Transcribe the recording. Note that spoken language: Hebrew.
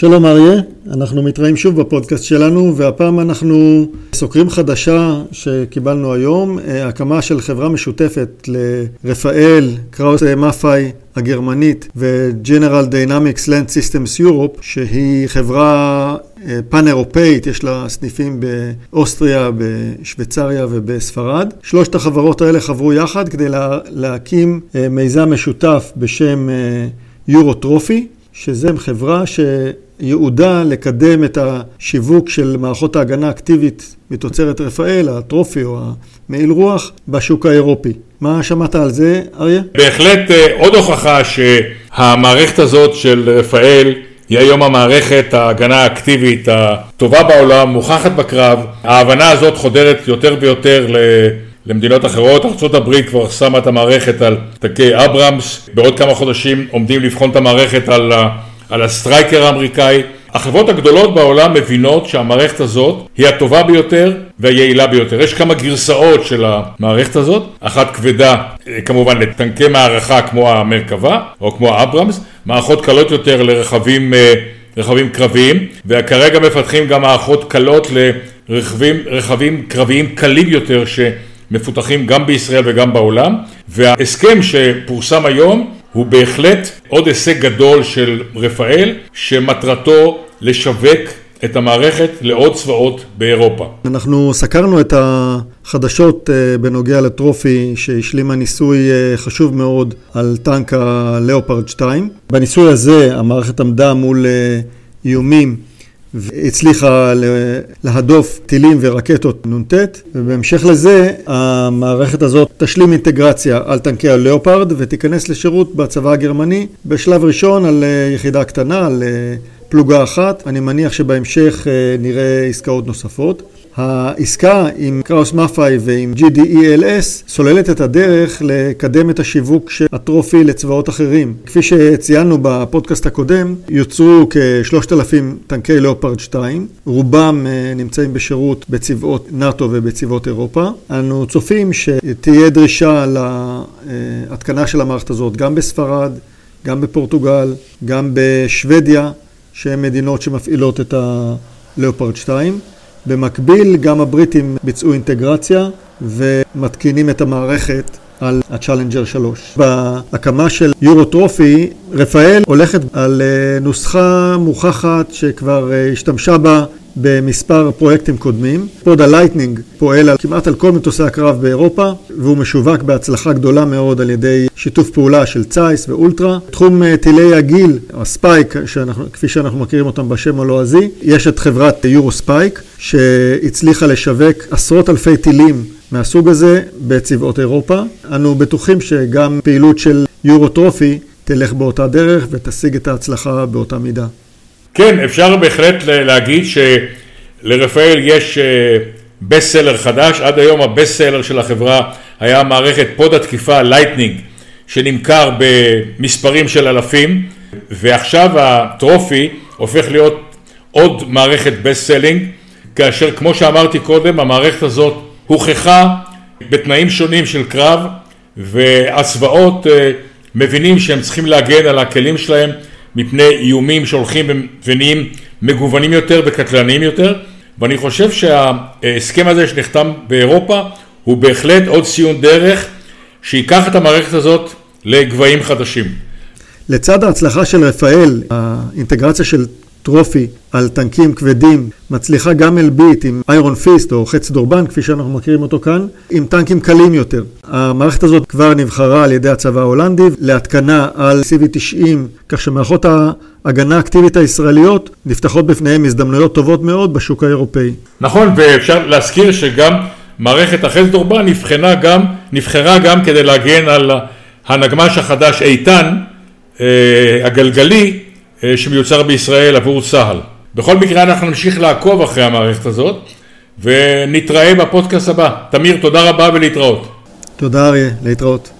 שלום אריה, אנחנו מתראים שוב בפודקאסט שלנו והפעם אנחנו סוקרים חדשה שקיבלנו היום, אה, הקמה של חברה משותפת לרפאל, קראוס מאפאי הגרמנית ו-General Dynamics Land Systems Europe שהיא חברה פן אה, אירופאית, יש לה סניפים באוסטריה, בשוויצריה ובספרד. שלושת החברות האלה חברו יחד כדי לה, להקים אה, מיזם משותף בשם יורו טרופי, שזה חברה ש... ייעודה לקדם את השיווק של מערכות ההגנה האקטיבית מתוצרת רפאל, הטרופי או המעיל רוח, בשוק האירופי. מה שמעת על זה, אריה? בהחלט אה, עוד הוכחה שהמערכת הזאת של רפאל היא היום המערכת ההגנה האקטיבית הטובה בעולם, מוכחת בקרב. ההבנה הזאת חודרת יותר ויותר ל... למדינות אחרות, ארה"ב כבר שמה את המערכת על תקי אברהמס, בעוד כמה חודשים עומדים לבחון את המערכת על על הסטרייקר האמריקאי. החברות הגדולות בעולם מבינות שהמערכת הזאת היא הטובה ביותר והיעילה ביותר. יש כמה גרסאות של המערכת הזאת, אחת כבדה כמובן לטנקי מערכה כמו המרכבה או כמו האברמס, מערכות קלות יותר לרכבים אה, רכבים קרביים, וכרגע מפתחים גם מערכות קלות לרכבים קרביים קלים יותר שמפותחים גם בישראל וגם בעולם, וההסכם שפורסם היום הוא בהחלט עוד הישג גדול של רפאל, שמטרתו לשווק את המערכת לעוד צבאות באירופה. אנחנו סקרנו את החדשות אה, בנוגע לטרופי שהשלימה ניסוי אה, חשוב מאוד על טנק הלאופרד 2. בניסוי הזה המערכת עמדה מול אה, איומים והצליחה להדוף טילים ורקטות נ"ט, ובהמשך לזה המערכת הזאת תשלים אינטגרציה על טנקי הלאופרד ותיכנס לשירות בצבא הגרמני בשלב ראשון על אה, יחידה קטנה, על אה, פלוגה אחת. אני מניח שבהמשך אה, נראה עסקאות נוספות. העסקה עם קראוס מאפאי ועם GDELS סוללת את הדרך לקדם את השיווק של הטרופי לצבאות אחרים. כפי שציינו בפודקאסט הקודם, יוצרו כ-3,000 טנקי לאופרד 2, רובם אה, נמצאים בשירות בצבאות נאט"ו ובצבאות אירופה. אנו צופים שתהיה דרישה להתקנה של המערכת הזאת גם בספרד, גם בפורטוגל, גם בשוודיה, שהן מדינות שמפעילות את הלאופרד 2. במקביל גם הבריטים ביצעו אינטגרציה ומתקינים את המערכת על הצ'אלנג'ר 3. בהקמה של יורו טרופי, רפאל הולכת על אה, נוסחה מוכחת שכבר אה, השתמשה בה במספר פרויקטים קודמים. פוד הלייטנינג פועל על, כמעט על כל מטוסי הקרב באירופה והוא משווק בהצלחה גדולה מאוד על ידי שיתוף פעולה של זייס ואולטרה. תחום אה, טילי הגיל, הספייק, שאנחנו, כפי שאנחנו מכירים אותם בשם הלועזי, יש את חברת יורו ספייק שהצליחה לשווק עשרות אלפי טילים מהסוג הזה בצבאות אירופה. אנו בטוחים שגם פעילות של יורו טרופי תלך באותה דרך ותשיג את ההצלחה באותה מידה. כן, אפשר בהחלט להגיד שלרפאל יש best אה, חדש, עד היום ה best seller של החברה היה מערכת פוד התקיפה לייטנינג שנמכר במספרים של אלפים ועכשיו הטרופי הופך להיות עוד מערכת best selling כאשר כמו שאמרתי קודם המערכת הזאת הוכחה בתנאים שונים של קרב והצבאות אה, מבינים שהם צריכים להגן על הכלים שלהם מפני איומים שהולכים ונהיים מגוונים יותר וקטלניים יותר ואני חושב שההסכם הזה שנחתם באירופה הוא בהחלט עוד ציון דרך שייקח את המערכת הזאת לגבהים חדשים. לצד ההצלחה של רפאל, האינטגרציה של טרופי על טנקים כבדים, מצליחה גם אלביט עם איירון פיסט או חץ דורבן, כפי שאנחנו מכירים אותו כאן, עם טנקים קלים יותר. המערכת הזאת כבר נבחרה על ידי הצבא ההולנדי להתקנה על CV90, כך שמערכות ההגנה האקטיבית הישראליות נפתחות בפניהם הזדמנויות טובות מאוד בשוק האירופאי. נכון, ואפשר להזכיר שגם מערכת החץ דורבן נבחרה גם, נבחרה גם כדי להגן על הנגמ"ש החדש איתן, אה, הגלגלי, שמיוצר בישראל עבור צה"ל. בכל מקרה אנחנו נמשיך לעקוב אחרי המערכת הזאת ונתראה בפודקאסט הבא. תמיר, תודה רבה ולהתראות. תודה אריה, להתראות.